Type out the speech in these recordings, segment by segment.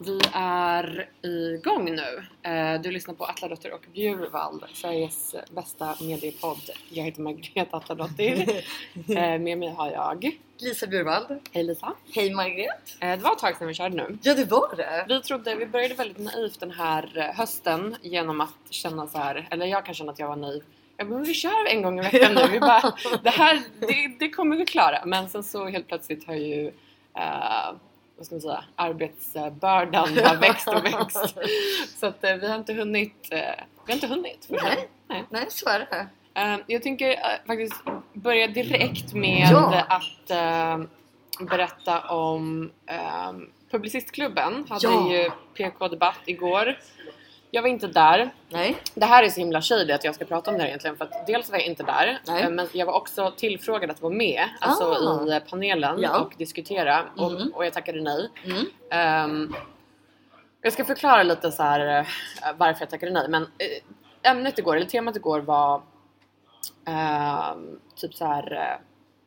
Vi är igång nu. Eh, Du lyssnar på Atladotter och Bjurvald, Sveriges bästa mediepodd. Jag heter Margret Atladotter. Eh, Med mig har jag... Lisa Bjurvald. Hej Lisa! Hej Margret. Eh, Det var ett tag sedan vi körde nu. Ja det var det. Vi trodde, vi började väldigt naivt den här hösten genom att känna så här, eller jag kan känna att jag var naiv. Bara, men vi kör en gång i veckan nu. Vi bara, det här, det, det kommer vi klara. Men sen så helt plötsligt har ju, eh, vad ska man säga, arbetsbördan har växt och växt. Så att eh, vi har inte hunnit, eh, vi har inte hunnit. Nej. Nej. Nej så är det. Eh, jag tänker faktiskt börja direkt med Ja. att berätta om Publicistklubben. Hade Ja. ju PK-debatt igår. Jag var inte där. Nej. Det här är så himla shady att jag ska prata om det här egentligen för att dels var jag inte där Nej. eh, men jag var också tillfrågad att vara med alltså Ah. i eh, panelen Ja. och diskutera och, Mm. och jag tackade nej. Mm. Ehm, jag ska förklara lite så här eh, varför jag tackade nej men ämnet igår, eller temat igår var ehm, typ så här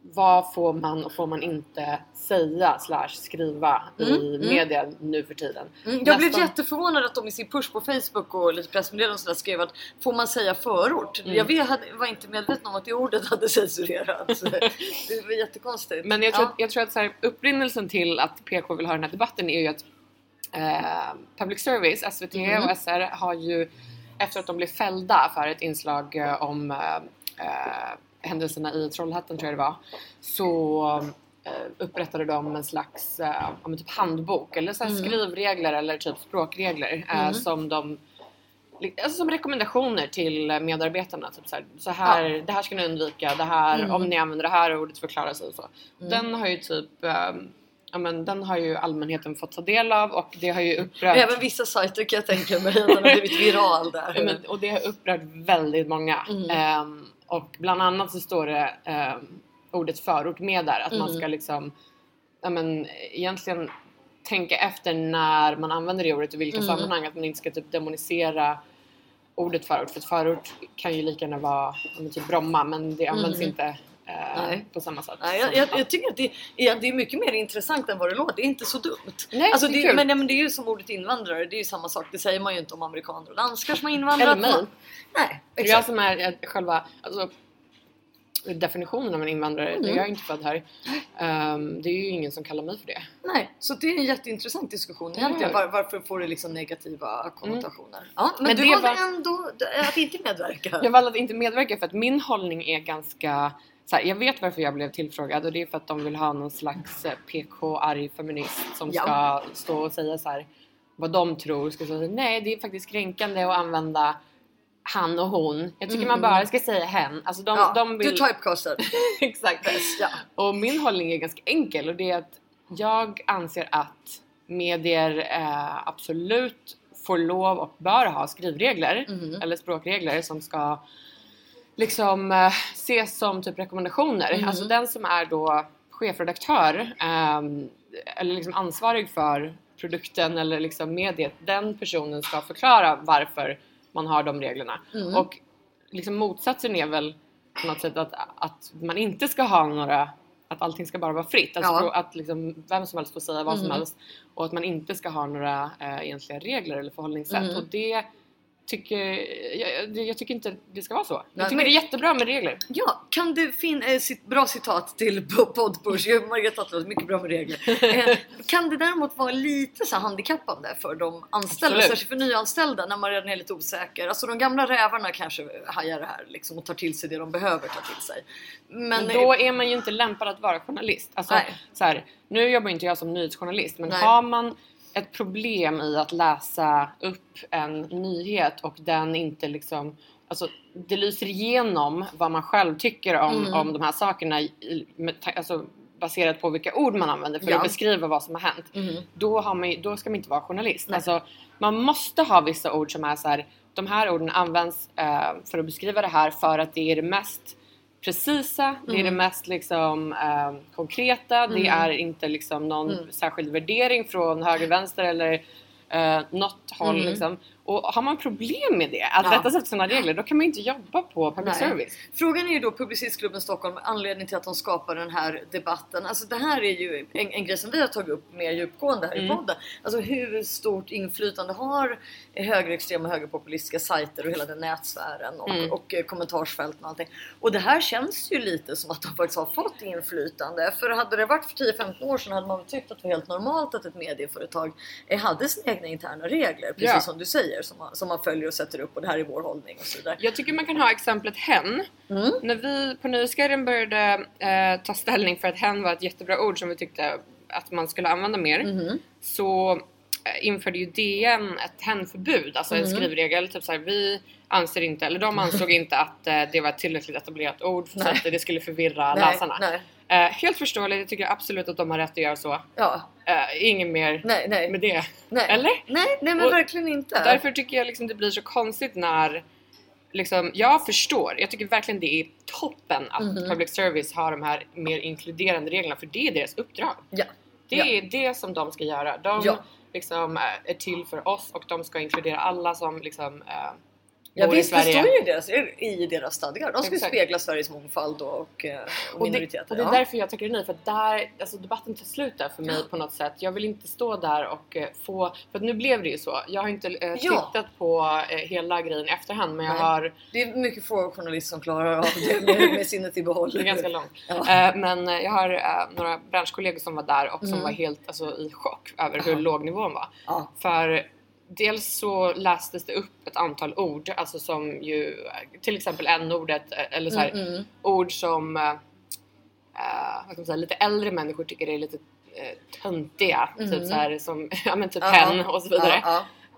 vad får man och får man inte säga slash skriva i Mm, mm. media nu för tiden? Mm, jag blev jätteförvånad att de i sin push på Facebook och lite pressmeddelanden och sådär skrev att får man säga förort? Mm. Jag vet, hade- var inte medveten om att det ordet hade censurerats. det var jättekonstigt. Men jag tror, Ja. att, jag tror att så här, upprinnelsen till att PK vill ha den här debatten är ju att eh, Public Service, SVT Mm. och SR har ju efter att de blev fällda för ett inslag eh, om eh, eh, händelserna i Trollhättan tror jag det var så eh, upprättade de en slags eh, ja, typ handbok eller så Mm. skrivregler eller typ språkregler eh, Mm. som de Alltså som rekommendationer till medarbetarna. Typ så här, så här det här ska ni undvika, det här, Mm. om ni använder det här ordet förklara sig och så. Mm. Den har ju typ ehm, Ja, men den har ju allmänheten fått ta del av och det har ju upprört Även vissa sajter kan jag tänka mig den har blivit viral där. Ja, men, och det har upprört väldigt många. Mm. Ehm, och bland annat så står det ehm, ordet förort med där. Att man Mm. ska liksom ja, men, egentligen tänka efter när man använder det ordet och vilka Mm. sammanhang. Att man inte ska typ demonisera ordet förort. För ett förort kan ju lika gärna vara typ Bromma men det används Mm. inte eh, Nej. på samma sätt. Nej, jag, jag, jag tycker att det, det är mycket mer intressant än vad det låter. Det är inte så dumt. Nej, alltså, det det, men, men det är ju som ordet invandrare, det är ju samma sak. Det säger man ju inte om amerikaner och danskar som har invandrat. Eller mig. Nej, Jag exakt. som är eh, själva alltså, definitionen av en invandrare, Mm. jag är inte född här. Ehm, det är ju ingen som kallar mig för det. Nej, så det är en jätteintressant diskussion egentligen. Var, varför får det liksom negativa konnotationer? Ja, men, Men du valde var- ändå att inte medverka. Jag valde att inte medverka för att min hållning är ganska så här, jag vet varför jag blev tillfrågad och det är för att de vill ha någon slags eh, PK-arg feminist som Ja. ska stå och säga så här vad de tror. Ska säga, Nej, det är faktiskt kränkande att använda han och hon. Jag tycker man Mm. bara ska säga hen. Alltså de, ja, de vill... Du typecastad. Exakt. Ja. Och min hållning är ganska enkel och det är att jag anser att medier eh, absolut får lov och bör ha skrivregler Mhm. eller språkregler som ska liksom eh, ses som typ rekommendationer. Mhm. Alltså den som är då chefredaktör ehm, eller liksom ansvarig för produkten eller liksom mediet, den personen ska förklara varför man har de reglerna. Mm. Och liksom motsatsen är väl på något sätt att, att man inte ska ha några att allting ska bara vara fritt. Alltså Ja. att liksom vem som helst får säga vad som Mm. helst och att man inte ska ha några eh, egentliga regler eller förhållningssätt. Mm. Och det tycker, jag, jag, tycker inte det ska vara så. Jag tycker men- det är jättebra med regler. Ja, kan du finna ett cit- bra citat till? Jag- Margareta Attlas, mycket bra med regler. Eh, kan det däremot vara lite så handikappande för de anställda, Absolut. särskilt för nyanställda när man redan är lite osäker. Alltså de gamla rävarna kanske hajar det här liksom, och tar till sig det de behöver ta till sig. Men, Men då är man ju inte lämpad att vara journalist. Alltså, Nej. så här, nu jobbar inte jag som nyhetsjournalist men Nej. har man ett problem i att läsa upp en nyhet och den inte liksom Alltså, det lyser igenom vad man själv tycker om, Mm. om de här sakerna i, med, ta- alltså, baserat på vilka ord man använder för Ja. att beskriva vad som har hänt. Mhm. Då, har man, då ska man inte vara journalist. Nej. Alltså, man måste ha vissa ord som är så här. De här orden används eh, för att beskriva det här för att det är det mest precisa, det är det mest liksom, eh, konkreta, det är inte liksom någon särskild värdering från höger, vänster eller eh, något håll. Liksom. Och har man problem med det, att Ja. rätta sig efter sådana regler, då kan man ju inte jobba på public Nej. service. Frågan är ju då Publicistklubben Stockholm anledningen till att de skapar den här debatten. Alltså det här är ju en, en grej som vi har tagit upp mer djupgående här i Mm. podden. Alltså hur stort inflytande har högerextrema och högerpopulistiska sajter och hela den nätsfären och, Mm. och eh, kommentarsfälten och allting. Och det här känns ju lite som att de faktiskt har fått inflytande. För hade det varit för 10-15 år sedan hade man tyckt att det var helt normalt att ett medieföretag eh, hade sina egna interna regler. Precis Ja. som du säger, som man, som man följer och sätter upp och det här är vår hållning och så vidare. Jag tycker man kan ha exemplet Hen. Mm. När vi på Nyhetsguiden började eh, ta ställning för att hen var ett jättebra ord som vi tyckte att man skulle använda mer Mhm. så eh, införde ju DN ett hen-förbud, alltså Mm. en skrivregel. Typ såhär, vi anser inte, eller de ansåg inte att eh, det var ett tillräckligt etablerat ord så Nej. att det skulle förvirra Nej, läsarna. nej. Eh, helt förståeligt, jag tycker absolut att de har rätt att göra så. Ja, Eh, inget mer nej, nej. med det. nej. Eller? Nej, nej men Och verkligen inte. Därför tycker jag liksom det blir så konstigt när liksom, jag förstår, jag tycker verkligen det är toppen att Mhm. public service har de här mer inkluderande reglerna för det är deras uppdrag. Ja. Det Ja. är det som de ska göra. De Ja. liksom eh, är till för oss och de ska inkludera alla som liksom eh, Ja bor i visst, det Sverige. står ju i deras, i deras stadgar. De ska Exakt. spegla Sveriges mångfald och, och Och det, minoriteter. och det är ja. därför jag tackar nej för att där, alltså debatten tar slut där för mig på något sätt. Jag vill inte stå där och eh, få, för att nu blev det ju så. Jag har inte eh, Ja. tittat på eh, hela grejen i efterhand men jag Nej. har Det är mycket få journalister som klarar av det med, med sinnet i behåll. Det är ganska långt. Ja. Eh, men jag har eh, några branschkollegor som var där och som Mm. var helt alltså, i chock över hur låg nivån var. Ja. För dels så lästes det upp ett antal ord, alltså som ju till exempel n-ordet eh, eller så här, Mm, mm. ord som eh, vad ska man säga, lite äldre människor tycker är lite eh, töntiga. Typ så här som ja, men typ Mm. Ja, hen och så vidare.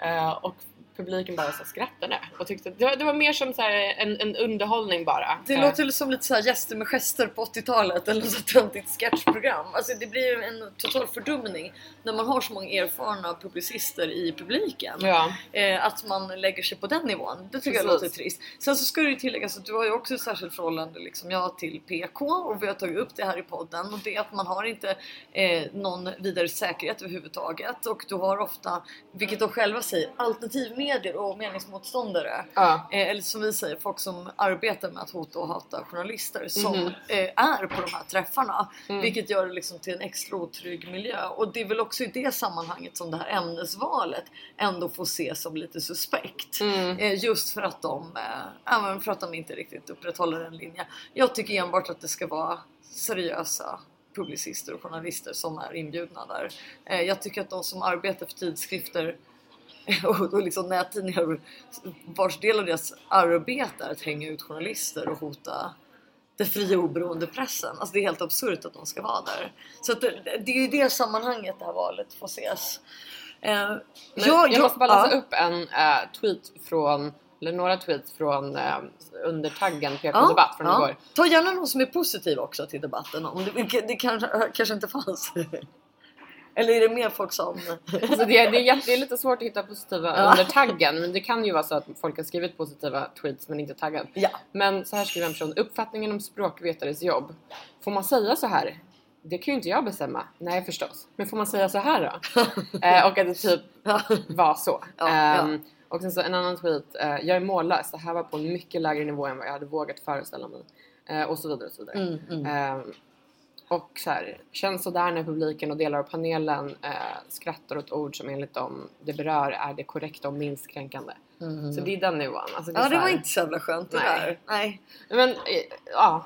Eh, och publiken bara så skrattade och tyckte det var, det var mer som så en, en underhållning bara. Det låter som lite så gäster med gester på 80-talet eller så töntigt sketchprogram. Alltså det blir en total fördumning när man har så många erfarna publicister i publiken. Ja. Eh, att man lägger sig på den nivån. Det tycker jag Precis. låter trist. Sen så ska det ju tilläggas att du har ju också ett särskilt förhållande liksom jag till PK och vi har tagit upp det här i podden och det är att man har inte eh, någon vidare säkerhet överhuvudtaget och du har ofta, vilket de själva säger, alternativmedier och meningsmotståndare. Ja. Eh, eller som vi säger, folk som arbetar med att hota och hata journalister som eh, är på de här träffarna. Mm. Vilket gör det liksom till en extra otrygg miljö. Och det är väl också i det sammanhanget som det här ämnesvalet ändå får ses som lite suspekt. Mm. Eh, just för att de, eh, för att de inte riktigt upprätthåller en linje. Jag tycker enbart att det ska vara seriösa publicister och journalister som är inbjudna där. Jag tycker att de som arbetar för tidskrifter och, och liksom nättidningar vars del av deras arbete är att hänga ut journalister och hota den fria oberoende pressen. Alltså det är helt absurt att de ska vara där. Så det, det är ju det sammanhanget det här valet får ses. Eh, Men ja, jag måste bara läsa ja. upp en eh, tweet från, eller några tweets från uh, under taggen PK Ja, Debatt från ja. igår. Ta gärna någon som är positiv också till debatten. Om det, det kanske, kanske inte fanns. Eller är det mer folk som... Alltså det, är, det, är jätte, det är lite svårt att hitta positiva Ja. under taggen men det kan ju vara så att folk har skrivit positiva tweets men inte taggat. Ja. Men så här skriver en person, uppfattningen om språkvetares jobb. Får man säga så här? Det kan ju inte jag bestämma. Nej förstås. Men får man säga så här då? eh, och att det typ var så. Ja, Ehm, ja. Och sen så en annan tweet. Eh, jag är mållös. Det här var på en mycket lägre nivå än vad jag hade vågat föreställa mig. Eh, och så vidare och så vidare. Mm, mm. Och så här, känns sådär när publiken och delar av panelen eh, skrattar åt ord som enligt dem det berör är det korrekta och minst kränkande. Så det är den nivån. Alltså det Ja, det var här- inte så jävla skönt det Nej. där. Nej. Men eh, ja,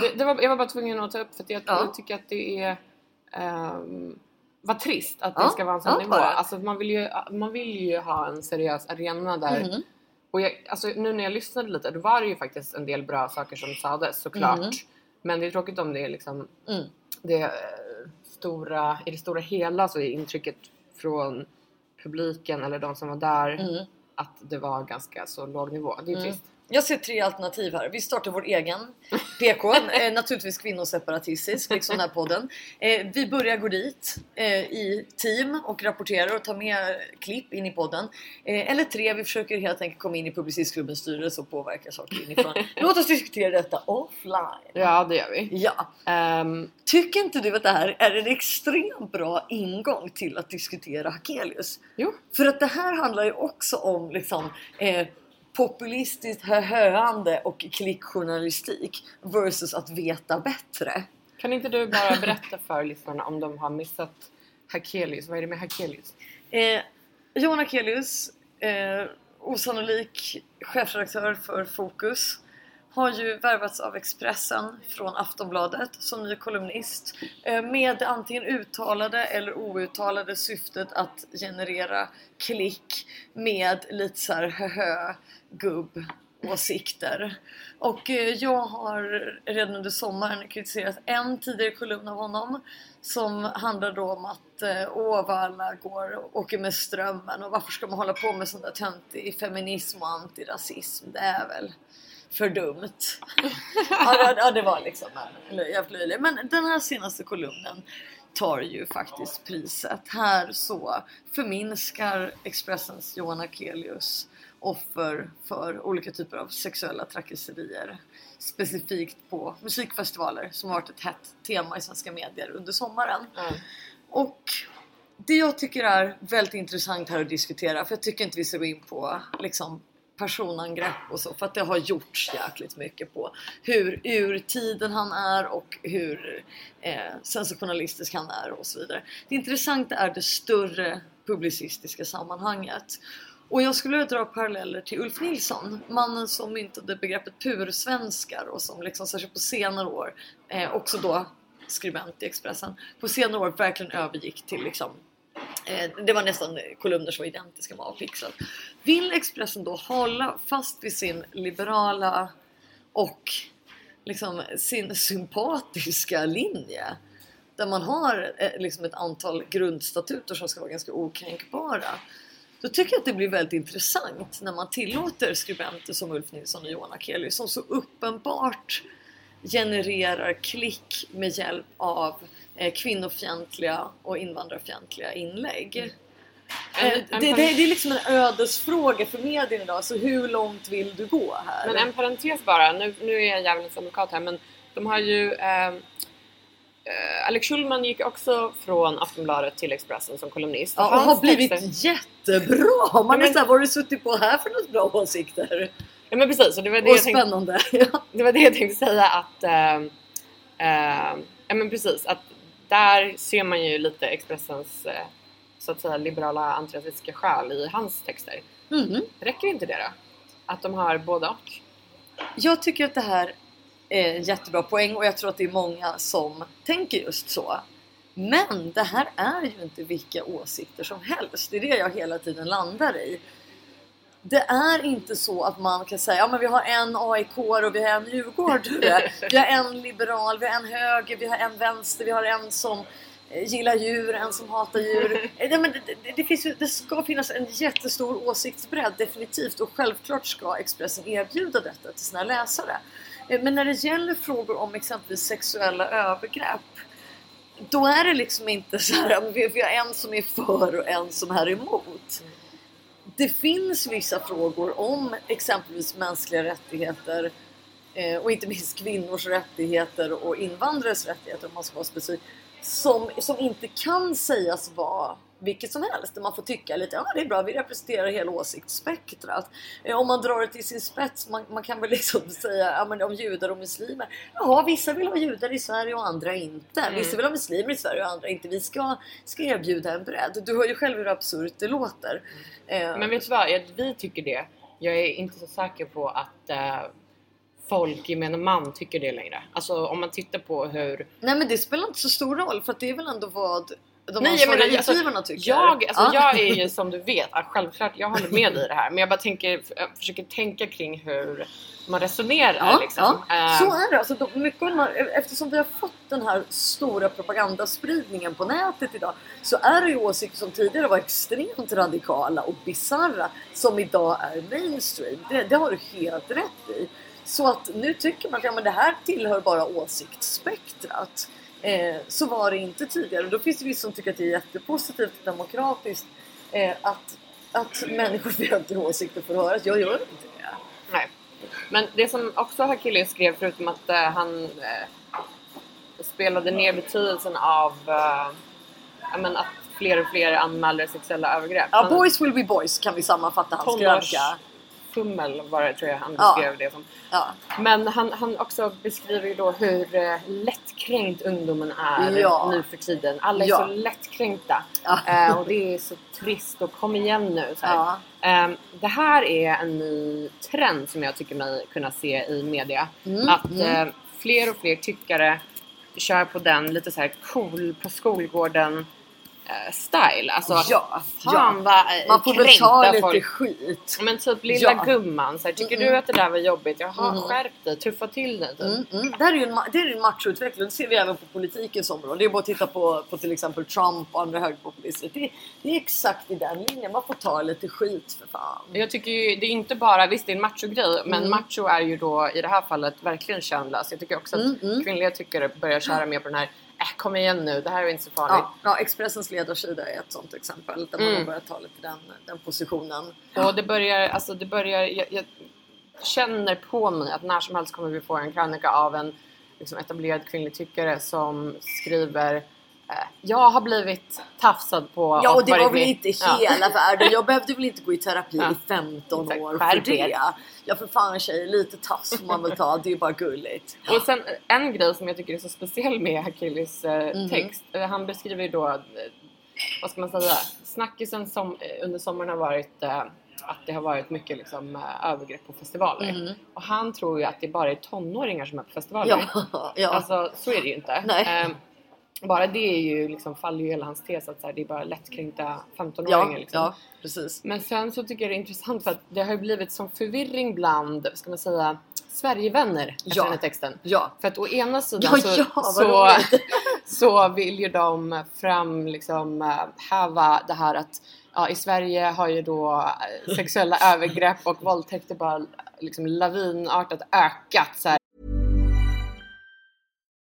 det, det var, jag var bara tvungen att ta upp för att jag, Ja. jag tycker att det är um, vad trist att Ja, det ska vara en sån ja, nivå. Alltså man vill, ju, man vill ju ha en seriös arena där Mhm. och jag, alltså, nu när jag lyssnade lite då var det ju faktiskt en del bra saker som sades såklart. Mhm. Men det är tråkigt om det är liksom Mm. det eh, stora, i det stora hela så är intrycket från publiken eller de som var där Mm. att det var ganska så låg nivå. Det är ju trist. Jag ser tre alternativ här. Vi startar vår egen PK, eh, naturligtvis kvinnoseparatistisk, liksom den här podden. Eh, vi börjar gå dit eh, i team och rapporterar och tar med klipp in i podden. Eh, eller tre, vi försöker helt enkelt komma in i Publicistklubbens styrelse och påverka saker inifrån. Låt oss diskutera detta offline. Ja det gör vi. Ja, Ehm, tycker inte du att det här är en extremt bra ingång till att diskutera Hakelius? jo. För att det här handlar ju också om liksom eh, populistiskt höhöande och klickjournalistik versus att veta bättre. Kan inte du bara berätta för lyssnarna om de har missat Hakelius? Vad är det med Hakelius? Eh, Johan Akelius, eh, osannolik chefredaktör för Fokus, har ju värvats av Expressen från Aftonbladet som ny kolumnist eh, med det antingen uttalade eller outtalade syftet att generera klick med lite så här höhö gubb åsikter. Och eh, jag har redan under sommaren kritiserat en tidigare kolumn av honom som handlar då om att eh, åh vad alla går och åker med strömmen och varför ska man hålla på med sån där töntig feminism och antirasism? Det är väl för dumt. ja, det, ja det var liksom en jävligt löjlig. Men den här senaste kolumnen tar ju faktiskt priset. Här så förminskar Expressens Johan Akelius offer för olika typer av sexuella trakasserier. Specifikt på musikfestivaler som har varit ett hett tema i svenska medier under sommaren. Och det jag tycker är väldigt intressant här att diskutera, för jag tycker inte vi ska gå in på liksom personangrepp och så, för att det har gjorts jäkligt mycket på hur ur tiden han är och hur eh, sensationalistisk han är och så vidare. Det intressanta är det större publicistiska sammanhanget. Och jag skulle vilja dra paralleller till Ulf Nilsson, mannen som myntade begreppet pursvenskar och som liksom särskilt på senare år, eh, också då skribent i Expressen, på senare år verkligen övergick till liksom Eh, det var nästan kolumner som var identiska med avpixlat. Vill Expressen då hålla fast vid sin liberala och liksom sin sympatiska linje där man har eh, liksom ett antal grundstatuter som ska vara ganska okränkbara. Då tycker jag att det blir väldigt intressant när man tillåter skribenter som Ulf Nilsson och Johan Akelius som så uppenbart genererar klick med hjälp av kvinnofientliga och invandrarfientliga inlägg. En- Eh, en det, det, par- det är liksom en ödesfråga för medierna idag, så hur långt vill du gå här? Men en parentes bara, nu, nu är jag djävulens advokat här men de har ju eh, eh, Alex Schulman gick också från Aftonbladet till Expressen som kolumnist. ja, och har blivit texter- jättebra! Man är såhär, vad har du suttit på här för något bra åsikter? Ja men precis, och det var det, Och jag tänkte, spännande! Ja. det var det jag tänkte säga att eh, eh, Ja men precis, att där ser man ju lite Expressens eh, så att säga liberala antirasistiska själ i hans texter. Mhm. Räcker inte det då? Att de har både och? Jag tycker att det här är en jättebra poäng och jag tror att det är många som tänker just så. Men det här är ju inte vilka åsikter som helst. Det är det jag hela tiden landar i. Det är inte så att man kan säga ja men vi har en AIK och vi har en Djurgårdare. Vi har en liberal, vi har en höger, vi har en vänster, vi har en som eh, gillar djur, en som hatar djur. Eh, Nej, men det, det, finns ju, det ska finnas en jättestor åsiktsbredd definitivt och självklart ska Expressen erbjuda detta till sina läsare. Eh, Men när det gäller frågor om exempelvis sexuella övergrepp då är det liksom inte så här att vi vi har en som är för och en som är emot. Det finns vissa frågor om exempelvis mänskliga rättigheter eh, och inte minst kvinnors rättigheter och invandrares rättigheter om man ska vara specifik som, som inte kan sägas vara vilket som helst. Där man får tycka lite, ja det är bra, vi representerar hela åsiktsspektrat. Eh, om man drar det till sin spets, man, man kan väl liksom säga ja, men om judar och muslimer. Ja, vissa vill ha judar i Sverige och andra inte. Mm. Vissa vill ha muslimer i Sverige och andra inte. Vi ska, ska erbjuda en bredd. Du hör ju själv hur absurt det låter. Mm. Men vet du vad, vi tycker det. Jag är inte så säker på att uh folk, gemene man, tycker det längre. Alltså om man tittar på hur... Nej men det spelar inte så stor roll för att det är väl ändå vad de Nej, jag menar, alltså, tycker. Jag, alltså, ah. jag är ju som du vet, självklart jag håller med dig i det här men jag bara tänker, försöker tänka kring hur man resonerar. Ja, liksom. ja. Så är det. Alltså, de, mycket man, eftersom vi har fått den här stora propagandaspridningen på nätet idag så är det ju åsikter som tidigare var extremt radikala och bizarra som idag är mainstream. Det, det har du helt rätt i. Så att nu tycker man att ja, men det här tillhör bara åsiktsspektrat. Eh, så var det inte tidigare. Då finns det vissa som tycker att det är jättepositivt och demokratiskt eh, att, att människor olika åsikter får höras. Jag gör inte det. Nej. Men det som också Hakili skrev, förutom att eh, han eh, spelade ner betydelsen av eh, men att fler och fler anmäler sexuella övergrepp. Ja, boys will be boys kan vi sammanfatta hans krönika fummel var det tror jag han beskrev ja. det som. Ja. Men han, han också beskriver ju då hur uh, lättkränkt ungdomen är ja. nu för tiden. Alla är så lättkränkta. Uh, och det är så trist och kom igen nu. Så uh, det här är en ny trend som jag tycker mig kunna se i media. Mm. Att mm. fler och fler tyckare kör på den lite så här cool på skolgården Eh, style. Alltså, ja, fan ja. vad eh, Man får väl ta lite folk. skit. Men typ lilla ja. gumman, så här, tycker mm. du att det där var jobbigt? Jaha, mm. skärp dig, tuffa till dig. Typ. Mm, mm. Det här är ju en, det är en machoutveckling, det ser vi även på politikens område. Det är bara att titta på, på till exempel Trump och andra högerpopulister. Det, det, är exakt i den linjen, man får ta lite skit för fan. Jag tycker ju, det är inte bara, visst det är en machogrej, men mm. macho är ju då i det här fallet verkligen könlös. Jag tycker också att kvinnliga tyckare börjar köra mer på den här äh, kom igen nu, det här är inte så farligt. Ja, ja Expressens ledarsida är ett sånt exempel där man mm. har börjat ta lite den, den positionen. Och det börjar, alltså det börjar, jag, jag, känner på mig att när som helst kommer vi få en krönika av en liksom, etablerad kvinnlig tyckare som skriver jag har blivit tafsad på Ja och det var väl inte hela världen. Jag behövde väl inte gå i terapi ja. i 15 år för det. Ja för fan tjejer, lite tafs får man väl ta. Det är bara gulligt. Och sen en grej som jag tycker är så speciell med Hakillis eh, mm. text. Eh, han beskriver ju då, eh, vad ska man säga, snackisen som under sommaren har varit eh, att det har varit mycket liksom, övergrepp på festivaler. Mm. Och han tror ju att det bara är tonåringar som är på festivaler. Ja, ja. Alltså så är det ju inte. Nej. Eh, bara det är ju liksom, faller ju hela hans tes att så här, det är bara lättkränkta 15-åringar. Ja, liksom. ja, precis. Men sen så tycker jag det är intressant för att det har ju blivit som förvirring bland, ska man säga, Sverigevänner efter ja. den här texten. Ja. För att å ena sidan ja, så, ja, så, så vill ju de fram liksom äh, häva det här att ja, i Sverige har ju då äh, sexuella övergrepp och våldtäkter bara liksom lavinartat ökat. Så.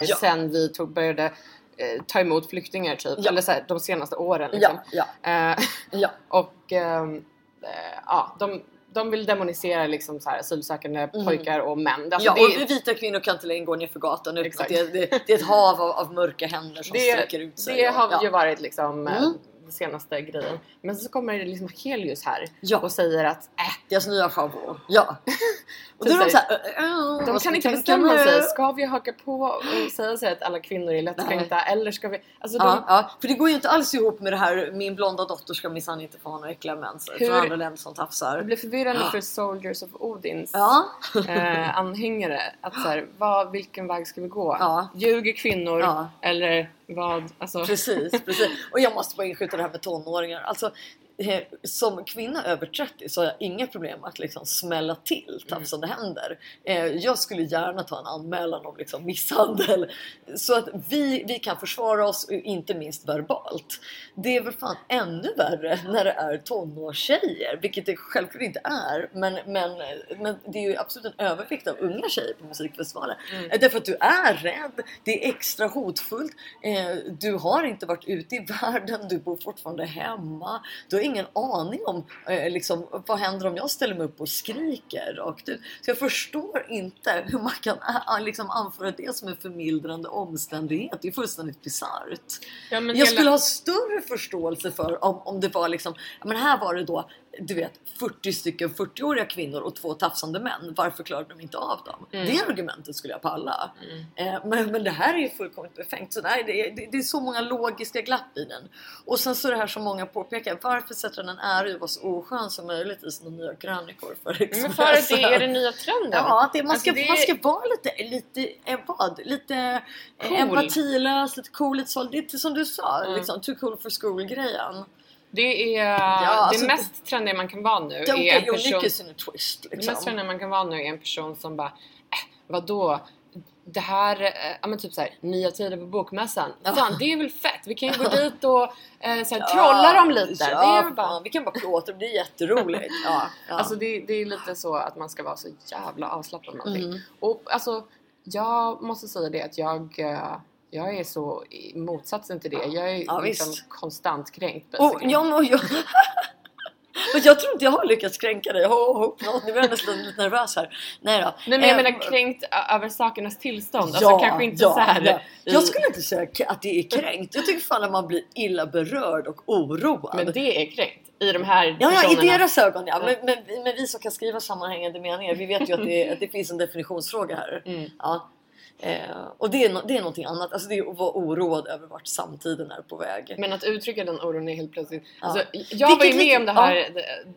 Ja. sen vi tog, började eh, ta emot flyktingar typ, Ja. eller så här, de senaste åren. Liksom. Ja, Eh, ja. och ehm, eh, ja, de, de vill demonisera liksom så här, asylsökande pojkar och män. Alltså, ja, det, och vita kvinnor kan inte längre gå ner för gatan Exakt. det, det, det är ett hav av, av mörka händer som det, sträcker ut sig. det och- har ja. ju varit liksom eh, Mm. den senaste grejen. Men så kommer det liksom Helius här Ja. och säger att äh, Deras nya favorit. Ja. Och då är de såhär... De kan inte bestämma nu? sig. Ska vi haka på och säga sig att alla kvinnor är lättkränkta eller ska vi... Alltså de, Ja, ja, för det går ju inte alls ihop med det här min blonda dotter ska minsann inte få ha några äckliga mens Hur- från andra länder som det tafsar. blir förvirrande för Soldiers of Odins Ja. eh, anhängare. Att så här, vad, vilken väg ska vi gå? Ja. Ljuger kvinnor Ja. eller vad? Alltså, Precis, precis. Och jag måste bara inskjuta det här med tonåringar. Alltså, som kvinna över 30 så har jag inga problem att liksom smälla till tafsande händer. Eh, jag skulle gärna ta en anmälan om liksom misshandel så att vi, vi kan försvara oss, eh, inte minst verbalt. Det är väl fan ännu värre när det är tonårstjejer, vilket det självklart inte är. Men, men, men det är ju absolut en övervikt av unga tjejer på musikfestivaler. Eh, Därför att du är rädd, det är extra hotfullt. Eh, du har inte varit ute i världen, du bor fortfarande hemma. Du ingen aning om eh, liksom, vad händer om jag ställer mig upp och skriker rakt ut. Så jag förstår inte hur man kan äh, liksom, anföra det som en förmildrande omständighet. Det är fullständigt bisarrt. Ja, Jag hela- skulle ha större förståelse för om, om det var liksom, men här var det då du vet 40 stycken 40-åriga kvinnor och två tafsande män. Varför klarade de inte av dem? Mm. Det argumentet skulle jag palla. Eh, men, men det här är ju fullkomligt befängt. Så nej, det, är, det, det är så många logiska glapp i den. Och sen så det här som många påpekar. Varför sätter den i att vara så oskön som möjligt i sina nya krönikor för men för att det är den nya trenden. Ja, det, man, ska, Alltså, det- man ska vara lite, lite, eh, vad? Lite eh, Cool. empatilös, lite cool, lite så. Det är som du sa, Mm. liksom, too cool for school grejen. Det är alltså, det mest trendiga man kan vara nu. Är en person, twist. Det mest Liksom. trendiga man kan vara nu är en person som bara, äh, vadå? Det här, eh, ja men typ såhär, nya tider på bokmässan. Fan det är väl fett? Vi kan ju gå dit och eh, såhär, trolla dem lite. Ja, det är väl bara... fan, vi kan bara plåta dem, det är jätteroligt. Ja, ja. Alltså det, det är lite så att man ska vara så jävla avslappnad med allting. Mm. Och alltså, jag måste säga det att jag, eh, jag är så i motsatsen till det. Jag är Ja, liksom visst. konstant kränkt. basically. jag, jag, och jag tror inte jag har lyckats kränka dig. Oh, oh, oh, nu blir jag nästan lite nervös här. Nej då. Nej men jag Eh, menar kränkt över sakernas tillstånd. Ja, alltså kanske inte ja, så här. ja. i- Jag skulle inte säga att det är kränkt. Jag tycker fan att man blir illa berörd och oroad. Men det är kränkt. I de här Ja, ja, i deras ögon ja. Men, men, men vi som kan skriva sammanhängande meningar, vi vet ju att det, att det finns en definitionsfråga här. Mm. Ja. Eh, och det är, no, det är någonting annat. Alltså det är att vara oroad över vart samtiden är på väg. Men att uttrycka den oron är helt plötsligt... Ja. Alltså, jag var ju Vilket med lite- om det här,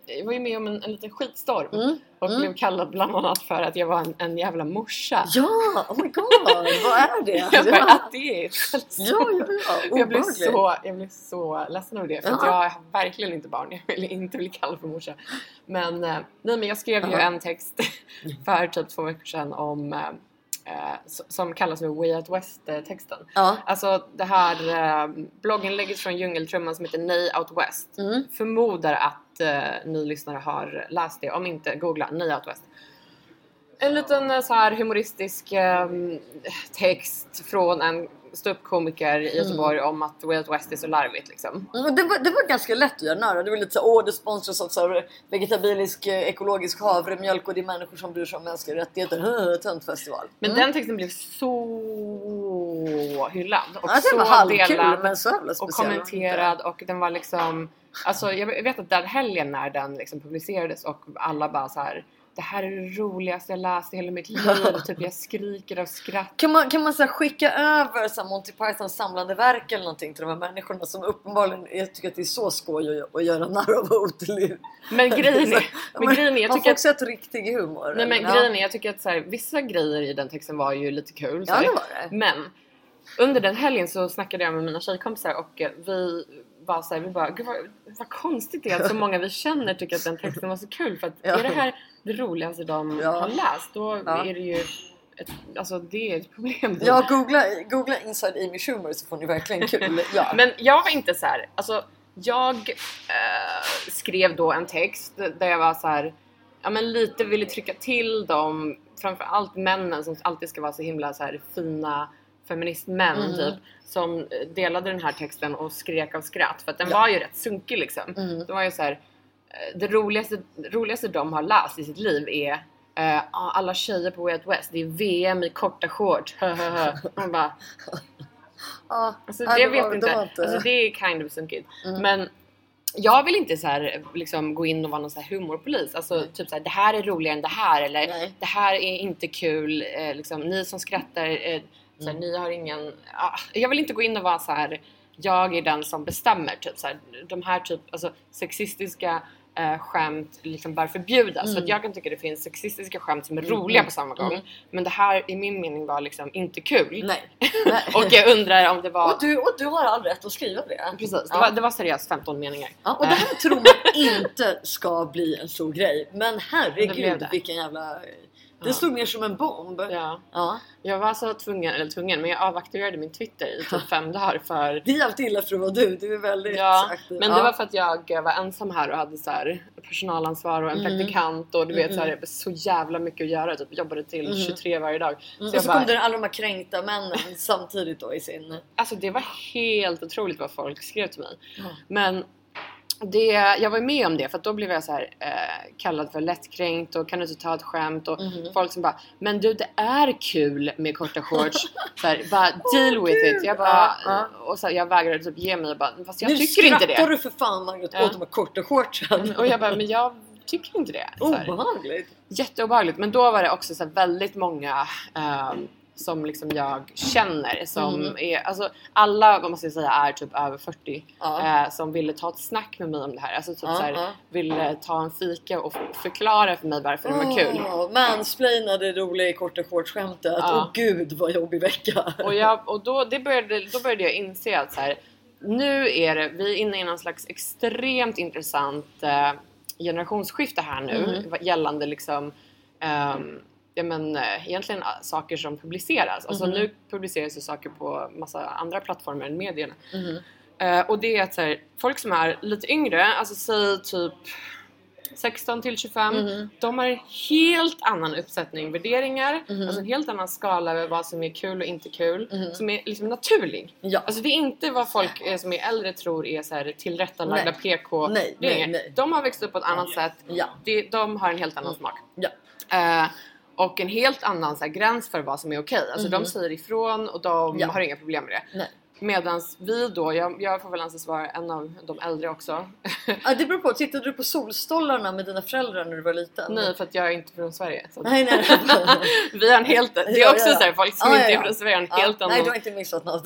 det- jag var ju med om en, en liten skitstorm. Mm, Och mm. blev kallad bland annat för att jag var en, en jävla morsa. Ja, oh my god, vad är det? Jag bara, Ja, att det är ett skällsord. ja, ja. ja. Jag blev, så, jag blev så ledsen över det för att Ja. jag har verkligen inte barn. Jag vill inte bli kallad för morsa. Men, eh, nej, men jag skrev ju Ja. en text för typ två veckor sedan om eh, som kallas för Way Out West-texten. Ja. Alltså det här eh, blogginlägget från Djungeltrumman som heter Nej Out West. Mm. Förmodar att eh, ni lyssnare har läst det. Om inte, googla Nej Out West. En liten eh, så här humoristisk eh, text från en ståuppkomiker i Göteborg om att Way Out West är så larvigt liksom. Mm, Det var, det var ganska lätt att göra nära. Det var lite så åh det sponsras av så här vegetabilisk eh, ekologisk havremjölk och det är människor som bryr sig om mänskliga rättigheter. Töntfestival. Men Mm. den texten blev så hyllad och Ja, så var halvkul delad men så jävla och kommenterad och den var liksom Alltså jag vet att den helgen när den liksom publicerades och alla bara så här. Det här är det roligaste jag läst i hela mitt liv. typ jag skriker av skratt. Kan man, kan man så här skicka över så här Monty Pythons samlande verk eller någonting till de här människorna som uppenbarligen jag tycker att det är så skoj att, att göra narr av Oatly. Men grejen är, men grejen är jag man får att också ett riktig humor. Nej men Ja. grejen är, jag tycker att så här, vissa grejer i den texten var ju lite kul. så Ja här. det var det. Men under den helgen så snackade jag med mina tjejkompisar och vi var såhär, vi bara, gud vad, vad konstigt det är att så många vi känner tycker att den texten var så kul för att Ja. är det här det roligaste de Ja. har läst då Ja. är det ju ett, alltså det är ett problem. Ja, googla, googla Inside Amy Schumer så får ni verkligen kul. Ja. Men jag var inte så här. alltså jag eh, skrev då en text där jag var så här, ja men lite ville trycka till dem, framförallt männen som alltid ska vara så himla så här fina feministmän Mm. typ som eh, delade den här texten och skrek av skratt för att den Ja. var ju rätt sunkig liksom. Mm. Det var ju så här, det roligaste, roligaste de har läst i sitt liv är eh, "Ah, alla tjejer på Way Out West, det är VM i korta shorts. hö, hö, hö." Man bara, Ja, Alltså, nej, jag det var- vet inte. Alltså, det är kind of sunkigt. Mm. Men jag vill inte så här, liksom, gå in och vara någon så här humorpolis. Alltså typ så här, det här är roligare än det här eller Nej. det här är inte kul. Eh, liksom, ni som skrattar, eh, så Mm. här, ni har ingen... Ah, jag vill inte gå in och vara så här. jag är den som bestämmer. Typ, så här, de här typ alltså, sexistiska eh, skämt liksom bör förbjudas. För att jag kan tycka det finns sexistiska skämt som är roliga på samma gång. Men det här i min mening var liksom inte kul. Nej. Nej. Och jag undrar om det var... Och du, och du har all rätt att skriva det. Precis, det, Ja. var, det var seriöst 15 meningar. Ja, och det här tror man inte ska bli en stor grej. Men Det herregud det. vilken jävla... Det slog ner som en bomb. Ja. Ja. Jag var så tvungen, eller tvungen, men jag avaktiverade min Twitter i typ fem dagar för Det är alltid illa för att vara du. Du är väldigt Ja, aktiv. men ja. det var för att jag var ensam här och hade så här personalansvar och en Mm. praktikant och du vet så, här, så jävla mycket att göra. Typ jobbade till 23 varje dag. Så Mm, och så bara, kom det alla de här kränkta männen samtidigt då i sin... Alltså det var helt otroligt vad folk skrev till mig. Men det, jag var med om det för då blev jag så här, eh, kallad för lättkränkt och kan du inte ta ett skämt och Mhm. folk som bara Men du det är kul med korta shorts. så här, bara deal with it. Jag bara, Ja, ja. och så här, jag vägrade typ ge mig och bara fast jag nu tycker inte skrattar det. du för fan Margot Ja. åt de här korta shortsen. Och jag bara men jag tycker inte det. Obehagligt. Jätteobehagligt. Men då var det också så här väldigt många ehm, som liksom jag känner som Mm. är, alltså alla vad man ska säga är typ över 40 Ja. eh, som ville ta ett snack med mig om det här. Alltså typ Ja, så här, ja. ville ta en fika och förklara för mig varför det var kul. Oh, mansplaina det roliga i korta shorts-skämtet. Åh Ja. gud vad jobbig vecka. Och, jag, och då, det började, då började jag inse att så här, nu är det, vi är inne i någon slags extremt intressant eh, generationsskifte här nu Mm. gällande liksom ehm, ja, men, eh, egentligen ah, saker som publiceras. Alltså Mhm. nu publiceras ju saker på massa andra plattformar än medierna. Mhm. Eh, och det är att så här, folk som är lite yngre, alltså säg typ 16 till 25, Mhm. de har en helt annan uppsättning värderingar, Mhm. alltså en helt annan skala över vad som är kul och inte kul, som är liksom naturlig. Ja. Alltså det är inte vad folk eh, som är äldre tror är så här tillrättalagda Nej. PK Nej, nej, grejer. nej. De har växt upp på ett annat sätt, Ja. de, de har en helt annan smak. Ja. Och en helt annan så här, gräns för vad som är okej. Alltså de säger ifrån och de Mhm. Ja. har inga problem med det. Nej. Medan vi då, jag, jag får väl anses vara en av de äldre också. Ja, det beror på. Tittade du på Solstollarna med dina föräldrar när du var liten? Nej för att jag är inte från Sverige. Så Nej, nej. vi har en helt, det är Ja, också ja, ja. så här, folk som Ja, inte ja, är ja. från Sverige har en Ja, helt annan Nej, du har inte missat något.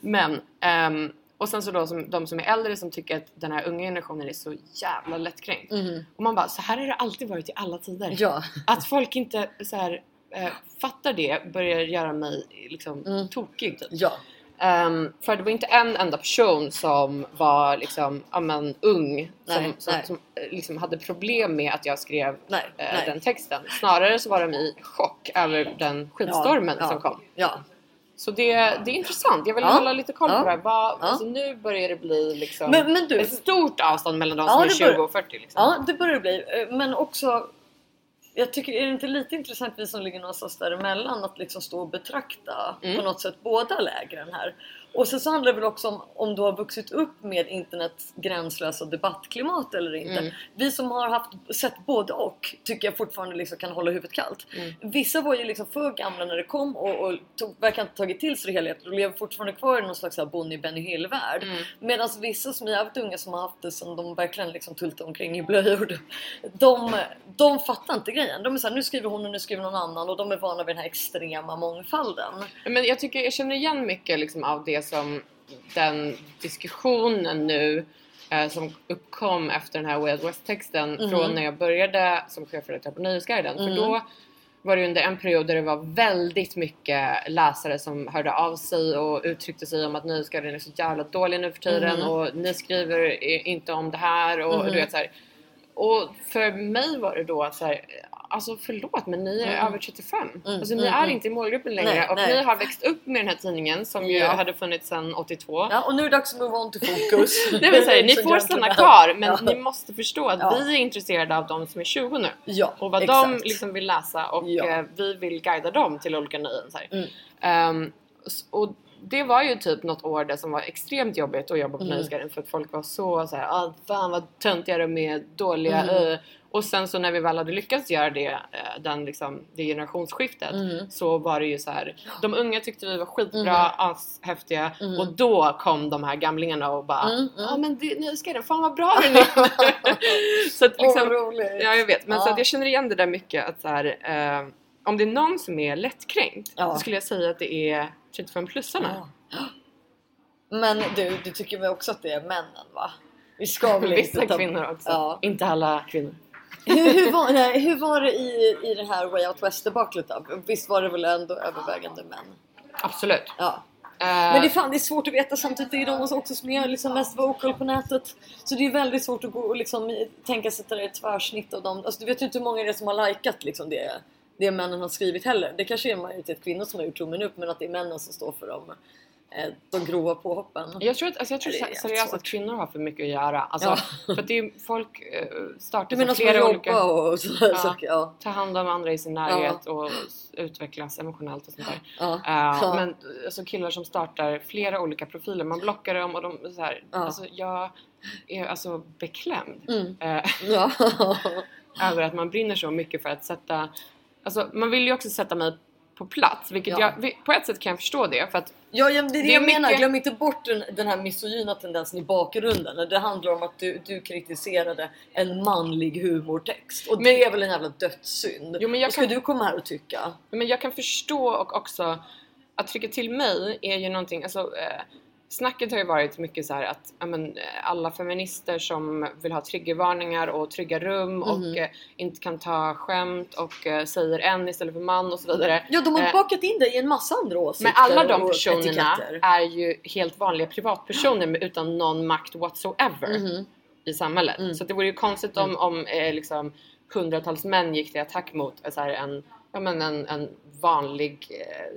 Men, ehm, och sen så då som, de som är äldre som tycker att den här unga generationen är så jävla lättkränkt. Och man bara, så här har det alltid varit i alla tider. Ja. Att folk inte så här, eh, fattar det börjar göra mig liksom Mm. tokig. Typ. Ja. Ehm, för det var inte en enda person som var liksom, ja, men, ung som, Nej, som, nej. som eh, liksom hade problem med att jag skrev Nej, nej. den texten. Snarare så var de i chock över den skitstormen ja, som kom. Ja. Så det, det är intressant. Jag vill Ja. hålla lite koll Ja. på det här. Vad, Ja. alltså, nu börjar det bli liksom Men- men du- ett stort avstånd mellan de Ja, som är det 20 börjar- och 40. Liksom. ja, det börjar det bli. Eh, Men också jag tycker, är det inte lite intressant vi som ligger någonstans däremellan att liksom stå och betrakta Mm. på något sätt båda lägren här. Och sen så handlar det väl också om om du har vuxit upp med internets gränslösa debattklimat eller inte. Mm. Vi som har haft, sett både och tycker jag fortfarande liksom kan hålla huvudet kallt. Mm. Vissa var ju liksom för gamla när det kom och, och tog, verkar inte tagit till sig det helheten och lever fortfarande kvar i någon slags Bonnie Benny Hill värld. Mm. Medan vissa som är jävligt unga som har haft det som de verkligen liksom tultar omkring i blöjor. De, de fattar inte grejen. De är såhär, nu skriver hon och nu skriver någon annan och de är vana vid den här extrema mångfalden. Men jag tycker jag känner igen mycket liksom av det som den diskussionen nu eh, som uppkom efter den här Way Out West-texten Mhm. från när jag började som chefredaktör på Nöjesguiden. Mhm. För då var det under en period där det var väldigt mycket läsare som hörde av sig och uttryckte sig om att Nöjesguiden är så jävla dålig nu för tiden Mhm. och ni skriver inte om det här och Mhm. du vet så här. Och för mig var det då att så här, alltså förlåt men ni är Mm. över 35. Mm, Alltså ni mm, är mm. inte i målgruppen längre Nej, och nej. ni har växt upp med den här tidningen som ju Ja. hade funnits sedan 82. Ja, och nu är det dags att move on till fokus. Det vill säga, ni får stanna kvar men Ja. ni måste förstå att Ja. vi är intresserade av de som är 20 nu. Ja, Och vad de exakt. liksom vill läsa och eh, vi vill guida dem till olika nöjen. Här. S- och det var ju typ något år där som var extremt jobbigt att jobba på Mm. Nöjesguiden för att folk var så såhär ah, fan vad töntiga de är, dåliga Mm. eh." Och sen så när vi väl hade lyckats göra det, eh, den liksom, det generationsskiftet Mm. så var det ju så här. de unga tyckte vi var skitbra, ashäftiga Mm. och då kom de här gamlingarna och bara Mm, ja mm. men det, Nöjesguiden, fan vad bra den är! så att liksom, roligt. Ja jag vet, men så Ja. att jag känner igen det där mycket att så här, eh, om det är någon som är lättkränkt Ja. så skulle jag säga att det är 35-plussarna. Ja. Men du, du tycker väl också att det är männen va? Vi ska väl Vissa inte ta... kvinnor också. Ja. Inte alla kvinnor. Hur, hur, var, nej, hur var det i, i det här Way Out West debaclet då? Visst var det väl ändå övervägande män? Absolut. Ja. Eh, Men det är fan det är svårt att veta samtidigt. Det är de också som är liksom mest vocal på nätet. Så det är väldigt svårt att gå och liksom tänka sig att det är ett tvärsnitt av dem. Alltså, du vet ju inte hur många det är som har likat liksom det, det männen har skrivit heller. Det kanske är en majoritet kvinnor som har gjort tummen upp men att det är männen som står för dem. Eh, De grova påhoppen. jag tror, att, alltså jag tror Ja, seriöst jättesvårt. att kvinnor har för mycket att göra. Alltså, Ja. För att det är folk eh, startar Du menar flera olika... och sådär Ja. saker? Ja. Ta hand om andra i sin närhet och s- utvecklas emotionellt och sånt där. Ja. Ja. Men alltså killar som startar flera olika profiler, man blockar dem och de så här, Ja. alltså jag är alltså beklämd. Mm. Ja. över att man brinner så mycket för att sätta... Alltså man vill ju också sätta mig på plats, vilket Ja. jag på ett sätt kan jag förstå det för att Ja, ja, det är det, jag menar. mycket- Glöm inte bort den, den här misogyna tendensen i bakgrunden. Det handlar om att du, du kritiserade en manlig humortext. Och det är väl en jävla dödssynd. Jo, men jag Vad ska kan- du komma här och tycka? Men jag kan förstå och också att trycka till mig är ju någonting, alltså eh, snacket har ju varit mycket så att men, eh, alla feminister som vill ha triggervarningar och trygga rum och Mhm. eh, inte kan ta skämt och eh, säger en istället för man och så vidare. Ja, de har Eh, bakat in dig i en massa andra åsikter Men alla de personerna etiketter. är ju helt vanliga privatpersoner utan någon makt whatsoever Mhm. i samhället. Mm. Så det vore ju konstigt om, om eh, liksom, hundratals män gick till attack mot eh, så här, en, ja, men en, en vanlig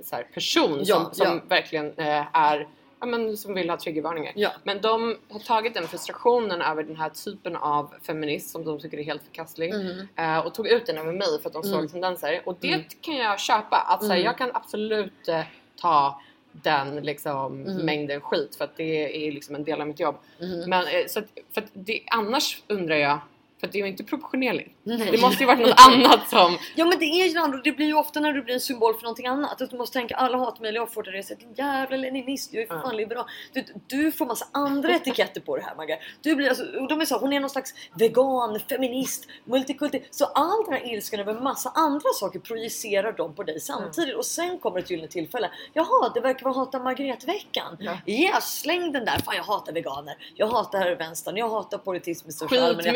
så här, person Ja, som, som ja. verkligen eh, är Ja, men som vill ha triggervarningar. Ja. Men de har tagit den frustrationen över den här typen av feminism som de tycker är helt förkastlig Mhm. eh, och tog ut den över mig för att de såg Mm. tendenser. Och det Mm. kan jag köpa. Att, så här, Mm. Jag kan absolut eh, ta den liksom, Mm. mängden skit för att det är liksom en del av mitt jobb. Mhm. Men eh, så att, för att det, annars undrar jag, för det är ju inte proportionerligt. Nej. Det måste ju varit något annat som... Ja men det är ju andra, det blir ju ofta när du blir en symbol för någonting annat. Att du måste tänka alla hatmejl jag får till det, din jävla leninist, jag är för fan liberal. Du, du får massa andra etiketter på det här Magga. Du blir alltså, och de är så, hon är någon slags vegan, feminist, multikulti. Så all den här ilskan över massa andra saker projicerar de på dig samtidigt. Och sen kommer ett gyllene tillfälle. Jaha, det verkar vara hata Margret-veckan. Ja. Ja. släng den där. Fan jag hatar veganer. Jag hatar vänstern. Jag hatar politism i största allmänhet.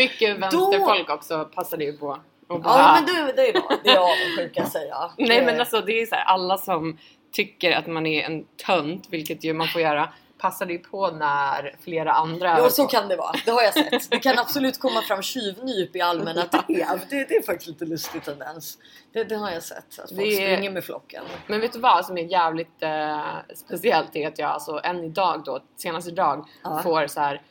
Vänsterfolk också passade ju på. Och bara, Ja men du, det är bra. Det är avundsjuka säga. Nej men alltså det är så här, alla som tycker att man är en tönt, vilket ju man får göra, passade ju på när flera andra... Jo så kan det vara, det har jag sett. Det kan absolut komma fram tjuvnyp i allmänna drev. Det, det är faktiskt lite lustig tendens. Det, det har jag sett, att folk är- springer med flocken. Men vet du vad som är jävligt eh, speciellt är att jag alltså än idag då, senast idag, Ja. får så här.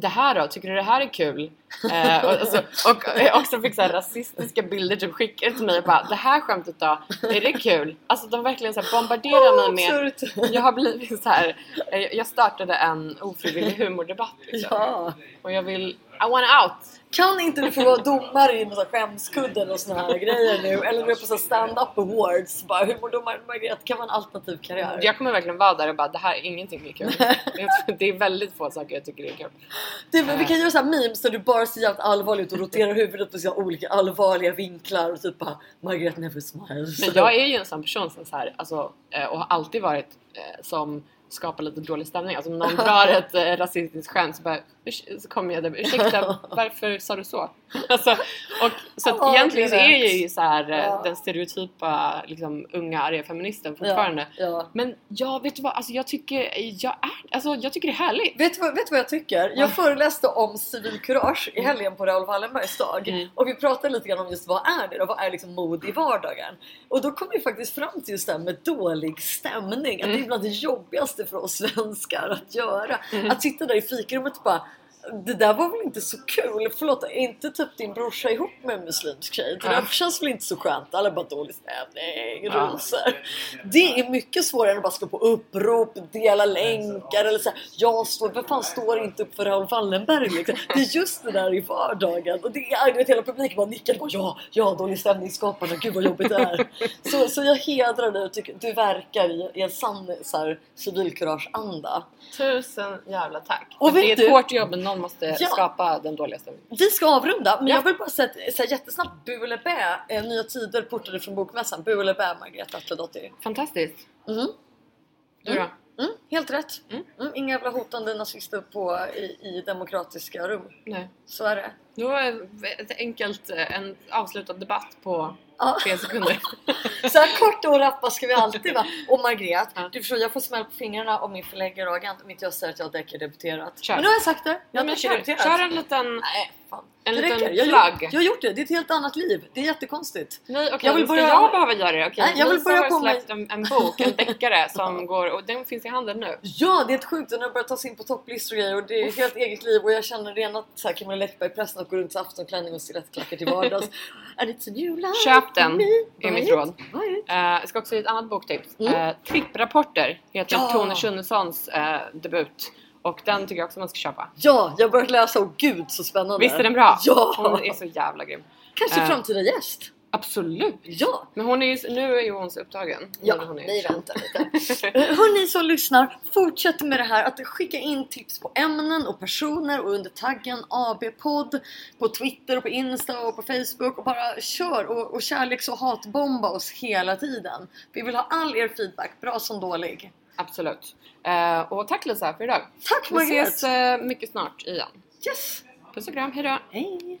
Det här då? Tycker du det här är kul? Eh, och, alltså, och jag också fick så rasistiska bilder typ skickade till mig och bara Det här skämtet då? Är det kul? Alltså de verkligen så bombarderar mig med Absurt. Jag har blivit så här. eh, Jag startade en ofrivillig humordebatt liksom. Ja. Och jag vill I want out! Kan inte du få vara domare i några skämskudden och såna här grejer nu? Eller du är på så stand-up awards. Bara, hur mår domaren Margret? Kan vara en alternativ karriär. Jag kommer verkligen vara där och bara det här ingenting är kul. Det är väldigt få saker jag tycker är kul. Du, men vi kan göra så memes där du bara ser jävligt allvarlig ut och roterar huvudet så här olika allvarliga vinklar och typ bara Margaret never smiles. Men jag är ju en sån person som så här, alltså, eh, och har alltid varit eh, som skapar lite dålig stämning. Alltså om någon drar ett eh, rasistiskt skämt så, bara, "Urs- så kommer jag där ursäkta varför sa du så? Alltså, och, så att egentligen så är jag ju så här, eh, Ja. den stereotypa liksom, unga arga feministen fortfarande. Ja, ja. Men ja, vet du vad? Alltså, jag, tycker, jag, är, alltså, jag tycker det är härligt. Vet du vad, vet du vad jag tycker? Jag föreläste om civilkurage i helgen på Raoul Wallenbergs dag. Mm. Och vi pratade lite grann om just vad är det då? Vad är liksom mod i vardagen? Och då kom vi faktiskt fram till just det här med dålig stämning. Att det är bland det jobbigaste för oss svenskar att göra. Att sitta där i fikarummet och bara det där var väl inte så kul? Förlåt, är inte typ din brorsa ihop med en muslimsk tjej? Det där känns väl inte så skönt? Alla bara dålig stämning, rosor. Det är mycket svårare än att bara slå på upprop, dela länkar eller så här, Jag står, vem fan står inte upp för Raoul Wallenberg liksom? Det är just det där i vardagen. Och det är, vet, hela publiken bara nickar bara ja, ja, dålig stämning skapande, gud vad jobbigt det är. Så, så jag hedrar dig och tycker du verkar i, i en sann civilkurageanda. Tusen jävla tack. Och det är ett du- hårt jobb men någon måste Ja. skapa den dåliga stämningen. Vi ska avrunda, men Ja. jag vill bara säga att, här, jättesnabbt Bu eller bä, eh, Nya Tider portade från Bokmässan. Bu eller bä, Margareta Atledottir. Fantastiskt. Mm. Du då? Mm, helt rätt. Mm, inga jävla hotande nazister på, i, i demokratiska rum. Nej. Så är det. Då är ett enkelt, eh, en avslutad debatt på Ja. tre sekunder. Så här kort och rappa ska vi alltid vara. Och Margret, Ja. du förstår jag får smäll på fingrarna av min förläggare och agent om inte jag säger att jag har deckardebuterat. Kör. Men nu har jag sagt det. Jag Ja, har deckardebuterat. kör en liten... Nej, fan. En det liten räcker. Jag, jag har gjort det. Det är ett helt annat liv. Det är jättekonstigt. Nej, okej, Jag vill men ska börja- jag behöva göra det? Okej, Nej, jag vill Lisa börja har på släppt en, en bok, en deckare som går och den finns i handeln nu. Ja, det är ett sjukt. Den har börjat ta sig in på topplistor och grejer och det är ett helt eget liv och jag känner rena Camilla Läckberg-pressen att gå runt i aftonklänning och stilettklackar till vardags. And it's a new life Köp den, me. är mitt råd. Eh, jag ska också ge ett annat boktips. Mm. Eh, Tripprapporter heter Ja. Tone Schunnesons eh, debut. Och den tycker jag också man ska köpa. Ja, jag har börjat läsa och gud så spännande. Visst är den bra? Ja! Hon är så jävla grym. Kanske framtida gäst. Absolut! Ja! Men hon är ju, nu är ju hon så upptagen. Ja, hon är nej vänta lite. Hörni som lyssnar, fortsätt med det här att skicka in tips på ämnen och personer och under taggen AB-podd på Twitter och på Insta och på Facebook och bara kör och, och kärleks och hatbomba oss hela tiden. Vi vill ha all er feedback, bra som dålig. Absolut. Eh, och tack Lisa för idag. Tack Vi Margret! ses eh, mycket snart igen. Yes! Puss och kram, hejdå! Hej!